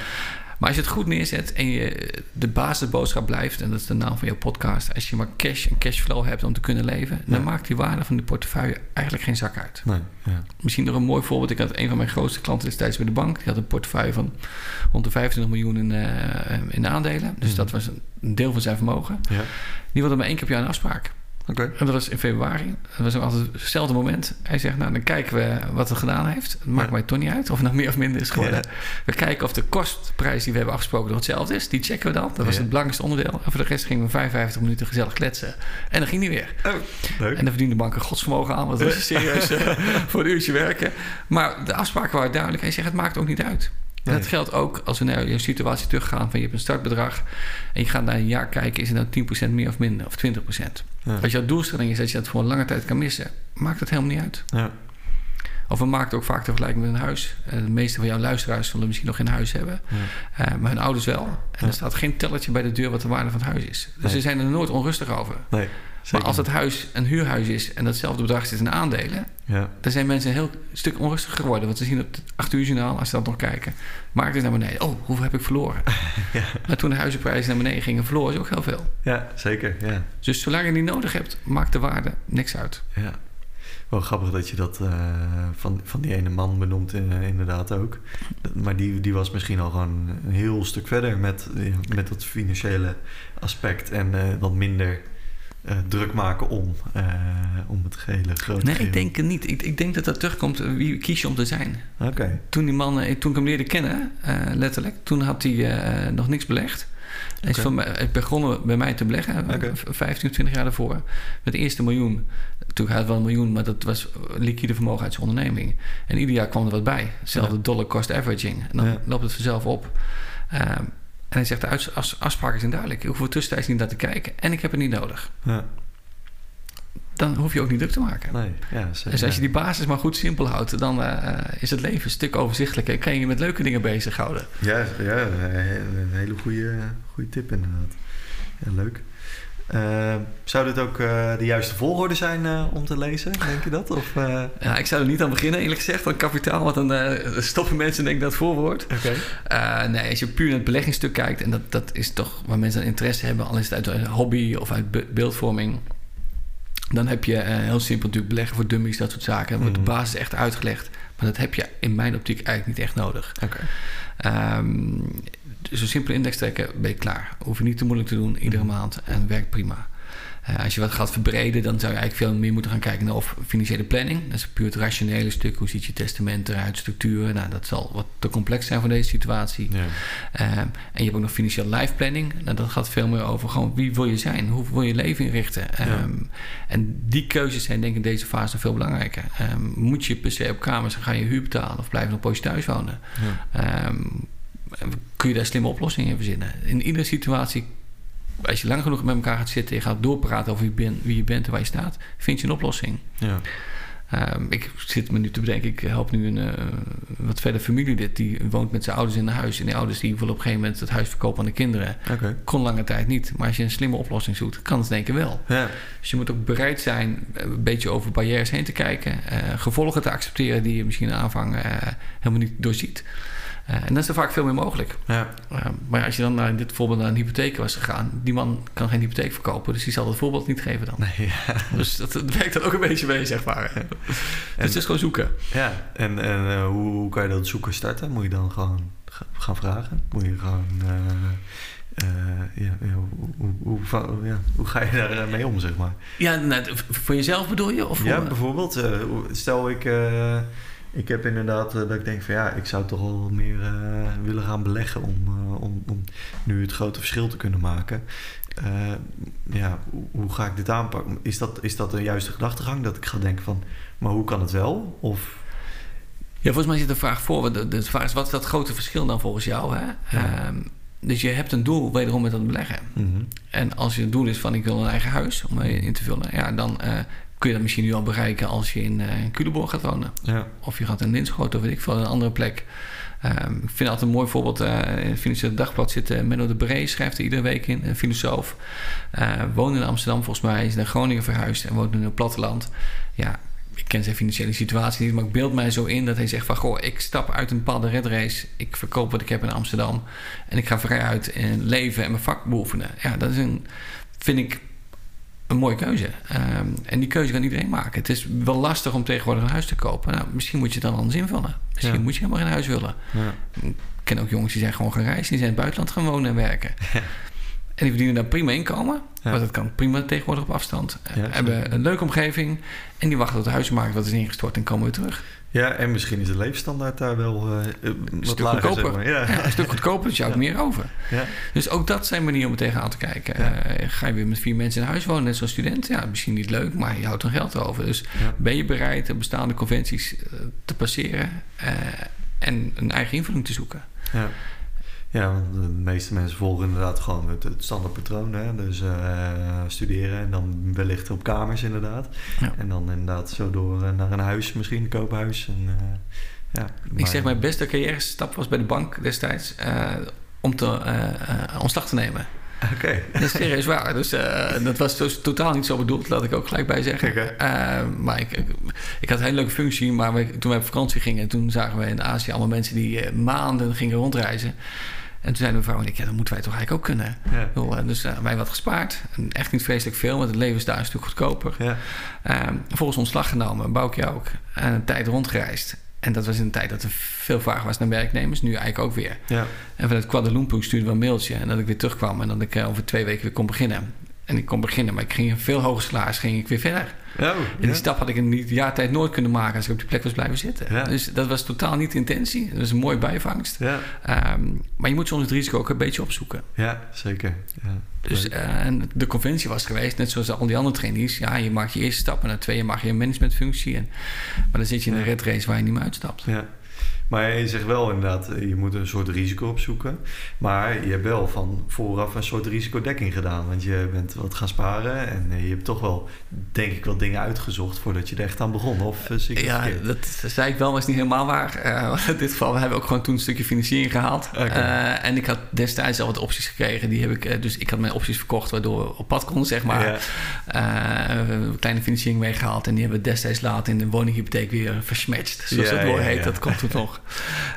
Maar als je het goed neerzet en je de basisboodschap blijft, en dat is de naam van jouw podcast, als je maar cash en cashflow hebt om te kunnen leven, dan maakt die waarde van de portefeuille eigenlijk geen zak uit. Nee, ja. Misschien nog een mooi voorbeeld. Ik had een van mijn grootste klanten destijds bij de bank. Die had een portefeuille van rond de 25 miljoen in, uh, in aandelen. Dus mhm. dat was een deel van zijn vermogen. Ja. Die wilde maar één keer per jaar een afspraak. Okay. En dat was in februari. Dat was altijd hetzelfde moment. Hij zegt, nou, dan kijken we wat het gedaan heeft. Het maakt mij toch niet uit of het nou meer of minder is geworden. We kijken of de kostprijs die we hebben afgesproken nog hetzelfde is. Die checken we dan. Dat was het belangrijkste onderdeel. En voor de rest gingen we 55 minuten gezellig kletsen. En dan ging hij weer. Oh, leuk. En dan verdiende de bank een godsvermogen aan. Want dat was serieus uh, voor een uurtje werken. Maar de afspraken waren duidelijk. Hij zegt, het maakt ook niet uit. Dat geldt ook als we naar je situatie teruggaan van je hebt een startbedrag en je gaat naar een jaar kijken, is het nou 10% meer of minder of 20%. Ja. Als jouw doelstelling is dat je dat voor een lange tijd kan missen, maakt het helemaal niet uit. Ja. Of we maken ook vaak de vergelijking met een huis. Eh, de meeste van jouw luisteraars zullen misschien nog geen huis hebben. Ja. Uh, maar hun ouders wel. En er staat geen telletje bij de deur wat de waarde van het huis is. Dus ze zijn er nooit onrustig over. Nee. Maar als het huis een huurhuis is en datzelfde bedrag zit in aandelen, ja. dan zijn mensen een heel stuk onrustiger geworden. Want ze zien op het 8 uur journaal, als ze dat nog kijken, markt is naar beneden. Oh, hoeveel heb ik verloren? ja. Maar toen de huizenprijzen naar beneden gingen, verloren ze ook heel veel. Ja, zeker. Ja. Dus zolang je niet nodig hebt, maakt de waarde niks uit. Ja. Wel grappig dat je dat uh, van, van die ene man benoemt, uh, inderdaad ook. Maar die, die was misschien al gewoon een heel stuk verder met, met dat financiële aspect en uh, wat minder uh, druk maken om, uh, om het gehele grote Nee, ik denk het niet. Ik, ik, denk dat dat terugkomt eh, wie kies je om te zijn. Oké. Toen die man, toen ik hem leerde kennen, letterlijk, toen had hij nog niks belegd. Hij is van, begonnen bij mij te beleggen, okay. 15, 20 jaar daarvoor. Met de eerste miljoen. Toen had het wel een miljoen, maar dat was liquide vermogen uit zijn onderneming. En ieder jaar kwam er wat bij. Hetzelfde dollar cost averaging. En dan loopt het vanzelf op. En hij zegt, de afspraken zijn duidelijk. Ik hoef er tussentijds niet naar te kijken. En ik heb het niet nodig. Ja. Dan hoef je ook niet druk te maken. Nee, ja, zeker, dus als je die basis maar goed simpel houdt... dan uh, is het leven een stuk overzichtelijker. En kan je met leuke dingen bezighouden. Ja, ja een hele goede, goede tip inderdaad. Ja, leuk. Uh, zou dit ook uh, de juiste volgorde zijn uh, om te lezen? Denk je dat? Of, ja, ik zou er niet aan beginnen, eerlijk gezegd. Aan kapitaal, want dan stoppen mensen denk ik dat voorwoord. Okay. nee, als je puur naar het beleggingsstuk kijkt... en dat, dat is toch waar mensen interesse hebben... al is het uit hobby of uit beeldvorming... dan heb je heel simpel natuurlijk beleggen voor dummies, dat soort zaken. Dan wordt de mhm. basis echt uitgelegd. Maar dat heb je in mijn optiek eigenlijk niet echt nodig. Okay. Um, dus een simpele index trekken, ben je klaar. Hoef je niet te moeilijk te doen, iedere mhm. maand. En werkt prima. Uh, als je wat gaat verbreden, dan zou je eigenlijk veel meer moeten gaan kijken naar of financiële planning. Dat is puur het rationele stuk. Hoe ziet je testament eruit, structuren? Nou, dat zal wat te complex zijn voor deze situatie. Ja. Uh, en je hebt ook nog financieel life planning. Nou, dat gaat veel meer over gewoon wie wil je zijn? Hoe wil je leven inrichten? Ja. Um, en die keuzes zijn denk ik in deze fase veel belangrijker. Um, moet je per se op kamers gaan je huur betalen of blijven nog een poosje thuis wonen? Ja. Um, kun je daar slimme oplossingen in verzinnen. In iedere situatie, als je lang genoeg met elkaar gaat zitten... en gaat doorpraten over wie, ben, wie je bent en waar je staat... vind je een oplossing. Ja. Um, ik zit me nu te bedenken, ik help nu een uh, wat verder familielid... die woont met zijn ouders in een huis. En die ouders die willen op een gegeven moment het huis verkopen aan de kinderen. Okay. Kon lange tijd niet. Maar als je een slimme oplossing zoekt, kan het denk ik wel. Ja. Dus je moet ook bereid zijn een beetje over barrières heen te kijken. Uh, gevolgen te accepteren die je misschien in aanvang uh, helemaal niet doorziet. En dan is er vaak veel meer mogelijk. Ja. maar als je dan naar, in dit voorbeeld naar een hypotheek was gegaan, die man kan geen hypotheek verkopen, dus die zal het voorbeeld niet geven dan. Nee, ja. Dus dat, dat, werkt dan ook een beetje mee, zeg maar. dus het is gewoon zoeken. Ja, en, en hoe, hoe, kan je dat zoeken starten? Moet je dan gewoon gaan vragen? Moet je gewoon. Uh, ja, hoe, hoe, ja, hoe, ga je daar eh, mee om, zeg maar? Ja, nou, voor jezelf bedoel je? Of ja, bijvoorbeeld. Uh, stel ik, ik heb inderdaad dat ik denk van ja, ik zou toch wel meer willen gaan beleggen om, om, om nu het grote verschil te kunnen maken. ja, hoe, ga ik dit aanpakken? Is dat, is dat de juiste gedachtegang? Dat ik ga denken van, maar hoe kan het wel? Of ja, volgens mij zit de vraag voor. De, de vraag is, wat is dat grote verschil dan volgens jou? Hè? Ehm, dus je hebt een doel wederom met dat beleggen. Mhm. En als je doel is van ik wil een eigen huis om in te vullen, ja, dan uh, kun je dat misschien nu al bereiken als je in, uh, Culemborg gaat wonen. Ja. Of je gaat in Linschoten of weet ik veel, een andere plek. Um, ik vind altijd een mooi voorbeeld. Uh, in het Financiële Dagblad zit Menno de Bree, schrijft er iedere week in, een filosoof. woont in Amsterdam volgens mij, is naar Groningen verhuisd en woont nu in het platteland. Ja, ik ken zijn financiële situatie niet, maar ik beeld mij zo in dat hij zegt van... goh, ik stap uit een bepaalde redrace, ik verkoop wat ik heb in Amsterdam... en ik ga vrij uit en leven en mijn vak beoefenen. Ja, dat is een, vind ik een mooie keuze. Ehm, en die keuze kan iedereen maken. Het is wel lastig om tegenwoordig een huis te kopen. Nou, misschien moet je het dan anders invullen. Misschien moet je helemaal geen huis willen. Ja. Ik ken ook jongens die zijn gewoon gereisd... die zijn in het buitenland gaan wonen en werken. En die verdienen daar prima inkomen. Maar dat kan prima tegenwoordig op afstand. Ja, hebben een leuke omgeving. En die wachten tot de huizenmarkt wat is ingestort en komen weer terug. Ja, en misschien is de levensstandaard daar wel uh, een wat stuk lager, goedkoper. Zeg maar. ja. een stuk goedkoper, dus je houdt meer over. Dus ook dat zijn manieren om tegenaan te kijken. Uh, ga je weer met vier mensen in huis wonen, net zoals student? Ja, misschien niet leuk, maar je houdt er geld over. Dus ben je bereid de bestaande conventies te passeren en een eigen invulling te zoeken? Ja. Want de meeste mensen volgen inderdaad gewoon het, het standaardpatroon. Hè? Dus uh, studeren en dan wellicht op kamers inderdaad. Ja. En dan inderdaad zo door uh, naar een huis misschien, een koophuis. En, uh, ja, Ik zeg, mijn beste carrière stap was bij de bank destijds om te, ontslag te nemen. Oké. Okay. Dat is serieus waar. Dus dat was dus totaal niet zo bedoeld, laat ik ook gelijk bij zeggen. Okay. maar ik, ik, had een hele leuke functie, maar we, toen we op vakantie gingen, toen zagen we in Azië allemaal mensen die maanden gingen rondreizen. En toen zeiden mevrouw en ik, ja, dat moeten wij toch eigenlijk ook kunnen. Ja. Eh, dus uh, wij wat gespaard. En echt niet vreselijk veel, want het leven is daar een stuk goedkoper. Ja. Uh, volgens ontslag genomen, Boukje ook. En een tijd rondgereisd. En dat was in een tijd dat er veel vraag was naar werknemers. Nu eigenlijk ook weer. Ja. En vanuit Kuala Lumpur stuurde we een mailtje. En dat ik weer terugkwam en dat ik uh, over twee weken weer kon beginnen. En ik kon beginnen, maar ik ging een veel hoger salaris ging ik weer verder. Oh, en die stap had ik in die jaartijd nooit kunnen maken als ik op die plek was blijven zitten. Dus dat was totaal niet de intentie. Dat is een mooie bijvangst. Ja. Ehm, maar je moet soms het risico ook een beetje opzoeken. Ja, zeker. Dus uh, en de conventie was geweest, net zoals al die andere trainees. Ja, je maakt je eerste stap en na twee jaar mag je een managementfunctie. En, maar dan zit je in een red race waar je niet meer uitstapt. Ja. Maar je zegt wel inderdaad, eh, je moet een soort risico opzoeken. Maar je hebt wel van vooraf een soort risicodekking gedaan. Want je bent wat gaan sparen en eh, je hebt toch wel, denk ik, wel dingen uitgezocht voordat je er echt aan begon. Of uh, Ja, dat zei ik wel, maar is niet helemaal waar. Uh, in dit geval, we hebben ook gewoon toen een stukje financiering gehaald. en ik had destijds al wat opties gekregen. Die heb ik, dus ik had mijn opties verkocht, waardoor we op pad konden, zeg maar. een kleine financiering meegehaald. En die hebben we destijds later in de woninghypotheek weer versmatcht. Zoals ja, het woord heet, dat komt toen nog.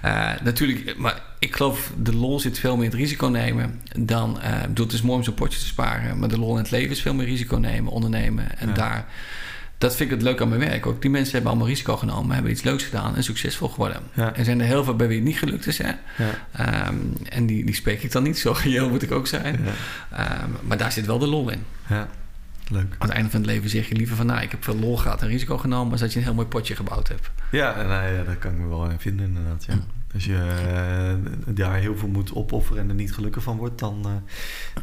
Uh, natuurlijk, maar ik geloof de lol zit veel meer in het risico nemen dan. Uh, bedoel, het is mooi om zo'n potje te sparen, maar de lol in het leven is veel meer risico nemen, ondernemen. En daar, dat vind ik het leuk aan mijn werk ook. Die mensen hebben allemaal risico genomen, hebben iets leuks gedaan en succesvol geworden. Ja. Er zijn er heel veel bij wie het niet gelukt is. Hè? Ja. Um, en die, die spreek ik dan niet zo reëel moet ik ook zijn. Um, maar daar zit wel de lol in. Ja. Leuk. Aan het einde van het leven zeg je liever van... nou, ik heb veel lol gehad en risico genomen... als dat je een heel mooi potje gebouwd hebt. Ja, nou, ja daar kan ik me wel in vinden inderdaad. Ja. Als je uh, daar heel veel moet opofferen en er niet gelukkig van wordt... dan, uh,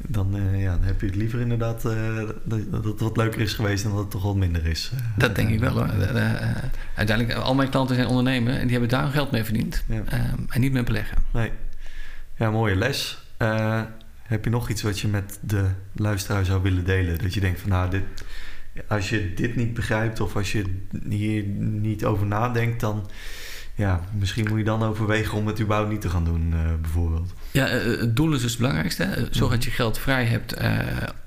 dan, uh, ja, dan heb je het liever inderdaad dat, dat het wat leuker is geweest... dan dat het toch wat minder is. dat denk ik wel hoor. uiteindelijk, al mijn klanten zijn ondernemer... en die hebben daar hun geld mee verdiend. Ja. Ehm, en niet met beleggen. Nee. Ja, mooie les. Heb je nog iets wat je met de luisteraar zou willen delen? Dat je denkt van nou, dit, als je dit niet begrijpt of als je hier niet over nadenkt, dan ja, misschien moet je dan overwegen om het überhaupt niet te gaan doen, uh, bijvoorbeeld. Ja, eh, het doel is dus het belangrijkste. Zorg mhm. dat je geld vrij hebt uh,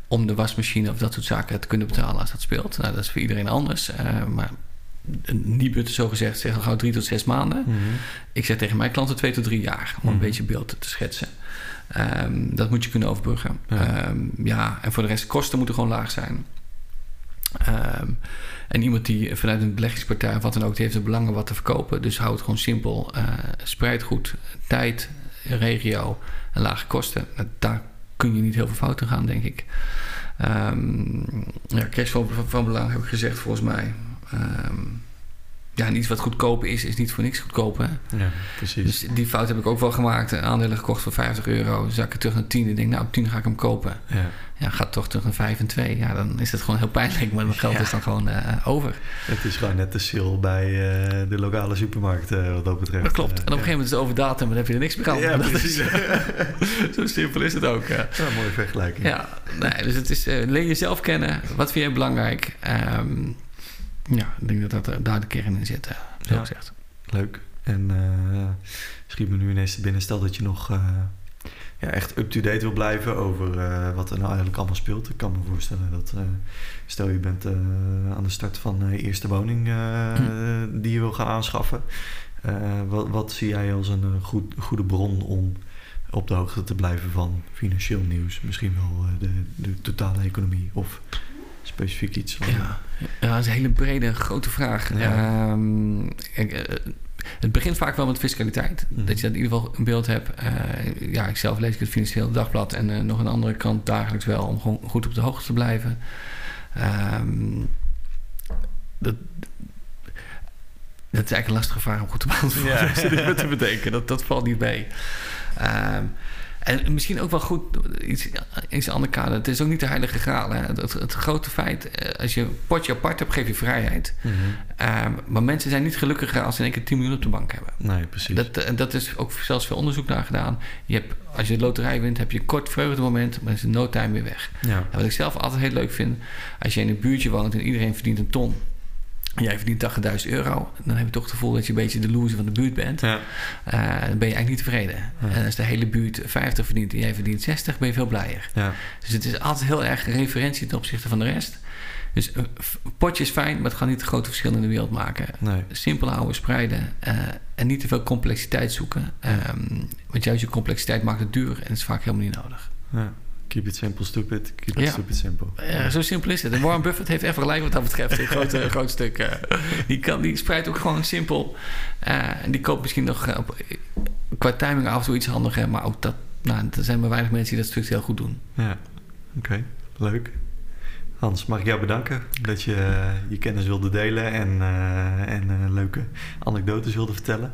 om de wasmachine of dat soort zaken te kunnen betalen als dat speelt. Nou, dat is voor iedereen anders. maar Nibud, zo gezegd, zeggen gauw drie tot zes maanden. Mhm. Ik zeg tegen mijn klanten twee tot drie jaar, om een Mhm. beetje beeld te schetsen. Ehm, dat moet je kunnen overbruggen. Ja. Ja. ja, en voor de rest, kosten moeten gewoon laag zijn. Ehm, en iemand die vanuit een beleggingspartij of wat dan ook, die heeft het belangen wat te verkopen. Dus houd het gewoon simpel. spreid goed tijd, regio en lage kosten. Nou, daar kun je niet heel veel fout in gaan, denk ik. Ehm ja, cashflow van, van belang heb ik gezegd volgens mij. Ehm, ja, iets wat goedkoop is, is niet voor niks goedkoop. Hè? Ja, precies. Dus die fout heb ik ook wel gemaakt. Aandelen gekocht voor 50 euro. Zak ik terug naar 10 en denk, nou, op 10 ga ik hem kopen. ja. Ja, gaat toch terug naar 5 en 2. Ja, dan is het gewoon heel pijnlijk, maar mijn geld Ja. is dan gewoon eh, over. Het is gewoon net de sale bij eh, de lokale supermarkt, eh, wat dat betreft. Dat klopt. En op een gegeven moment is het over datum en dan heb je er niks meer aan. Ja, precies. Zo simpel is het ook. ja. Mooie vergelijking. Ja, nee, dus het is leer jezelf kennen. Wat vind jij belangrijk? Ehm, ja, ik denk dat dat er daar de kern in zit, eh, zo Ja. gezegd. Leuk. En eh schiet me nu ineens te binnen. Stel dat je nog eh, ja, echt up-to-date wil blijven over eh, wat er nou eigenlijk allemaal speelt. Ik kan me voorstellen dat eh, stel je bent eh, aan de start van eh, eerste woning eh, Hm. die je wil gaan aanschaffen. Eh, wat, wat zie jij als een eh, goed, goede bron om op de hoogte te blijven van financieel nieuws? Misschien wel eh, de, de totale economie of specifiek iets. van- Ja, ja, dat is een hele brede, grote vraag. Ja. Ehm, eh, het begint vaak wel met fiscaliteit. Mhm. Dat je in ieder geval een beeld hebt. Eh, ja, ik zelf lees ik het Financieel Dagblad en eh, nog een andere krant dagelijks wel om gewoon goed op de hoogte te blijven. Ehm, dat, dat is eigenlijk een lastige vraag om goed te beantwoorden. Ja. Even te bedenken. Dat, dat valt niet mee. Ehm, en misschien ook wel goed, iets, iets ander kader. Het is ook niet de heilige graal. Hè? Het, het grote feit, eh, als je een potje apart hebt, geef je vrijheid. Mhm. Ehm, maar mensen zijn niet gelukkiger als ze in één keer 10 miljoen op de bank hebben. Nee, precies. Dat, en dat is ook zelfs veel onderzoek naar gedaan. Je hebt, als je de loterij wint, heb je een kort vreugdemoment, maar is in no time weer weg. ja. En wat ik zelf altijd heel leuk vind, als je in een buurtje woont en iedereen verdient een ton. Jij verdient 80.000 euro. Dan heb je toch het gevoel dat je een beetje de loser van de buurt bent. Ja. Eh, dan ben je eigenlijk niet tevreden. Ja. En als de hele buurt 50 verdient en jij verdient 60, ben je veel blijer. Ja. Dus het is altijd heel erg referentie ten opzichte van de rest. Dus een f- potje is fijn, maar het gaat niet de grote verschil in de wereld maken. Nee. Simpel houden, spreiden eh, en niet te veel complexiteit zoeken. Ehm, want juist je complexiteit maakt het duur en is vaak helemaal niet nodig. Ja. Keep it simple, stupid. Keep it Ja. stupid, simple. Eh, zo simpel is het. En Warren Buffett heeft even gelijk wat dat betreft. Een groot, groot stuk. eh. die, kan, die spreidt ook gewoon simpel. Eh, en die koopt misschien nog eh, op, qua timing af en toe iets handiger. Maar ook dat, nou, er zijn maar weinig mensen die dat stuk heel goed doen. Ja, oké. Leuk. Hans, mag ik jou bedanken dat je eh, je kennis wilde delen en, eh, en eh, leuke anekdotes wilde vertellen.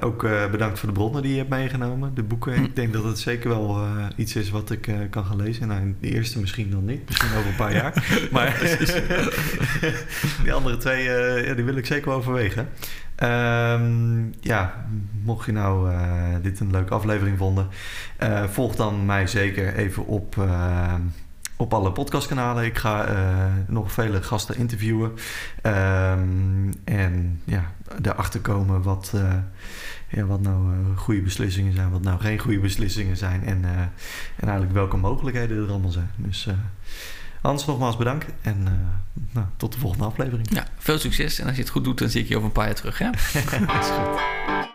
Ook bedankt voor de bronnen die je hebt meegenomen, de boeken. Hm. Ik denk dat het zeker wel iets is wat ik kan gaan lezen. Nou, de eerste misschien nog niet, misschien over een paar jaar. Maar die andere twee, ja, die wil ik zeker wel overwegen. Ehm, ja, mocht je nou dit een leuke aflevering vonden, volg dan mij zeker even op, op alle podcastkanalen. Ik ga eh, nog vele gasten interviewen. Ehm, en ja, erachter komen wat, eh, ja, wat nou eh, goede beslissingen zijn, wat nou geen goede beslissingen zijn. En, en eigenlijk welke mogelijkheden er allemaal zijn. Dus Hans, nogmaals bedankt. En nou, tot de volgende aflevering. Ja, veel succes. En als je het goed doet, dan zie ik je over een paar jaar terug. Hè? is goed.